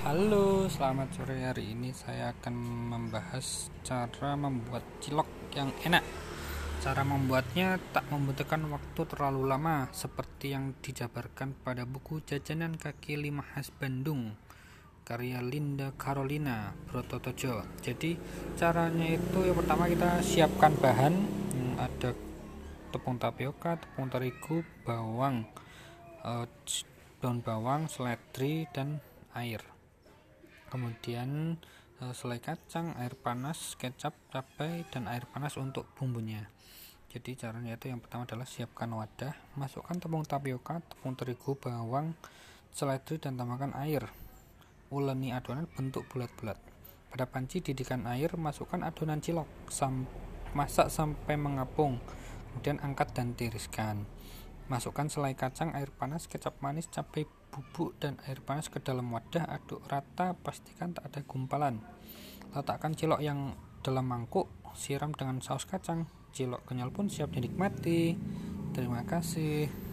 Halo, selamat sore. Hari ini saya akan membahas cara membuat cilok yang enak. Cara membuatnya tak membutuhkan waktu terlalu lama, seperti yang dijabarkan pada buku Jajanan Kaki Lima Khas Bandung, karya Linda Carolina Brototojo. Jadi, caranya itu yang pertama kita siapkan bahan, hmm, ada tepung tapioka, tepung terigu, bawang, eh, daun bawang, seledri, dan air kemudian e, selai kacang, air panas, kecap, cabai, dan air panas untuk bumbunya. Jadi caranya itu yang pertama adalah siapkan wadah, masukkan tepung tapioka, tepung terigu, bawang, seledri, dan tambahkan air. Uleni adonan bentuk bulat-bulat. Pada panci didikan air, masukkan adonan cilok, sam masak sampai mengapung, kemudian angkat dan tiriskan. Masukkan selai kacang, air panas, kecap manis, cabai bubuk, dan air panas ke dalam wadah. Aduk rata, pastikan tak ada gumpalan. Letakkan cilok yang dalam mangkuk, siram dengan saus kacang. Cilok kenyal pun siap dinikmati. Terima kasih.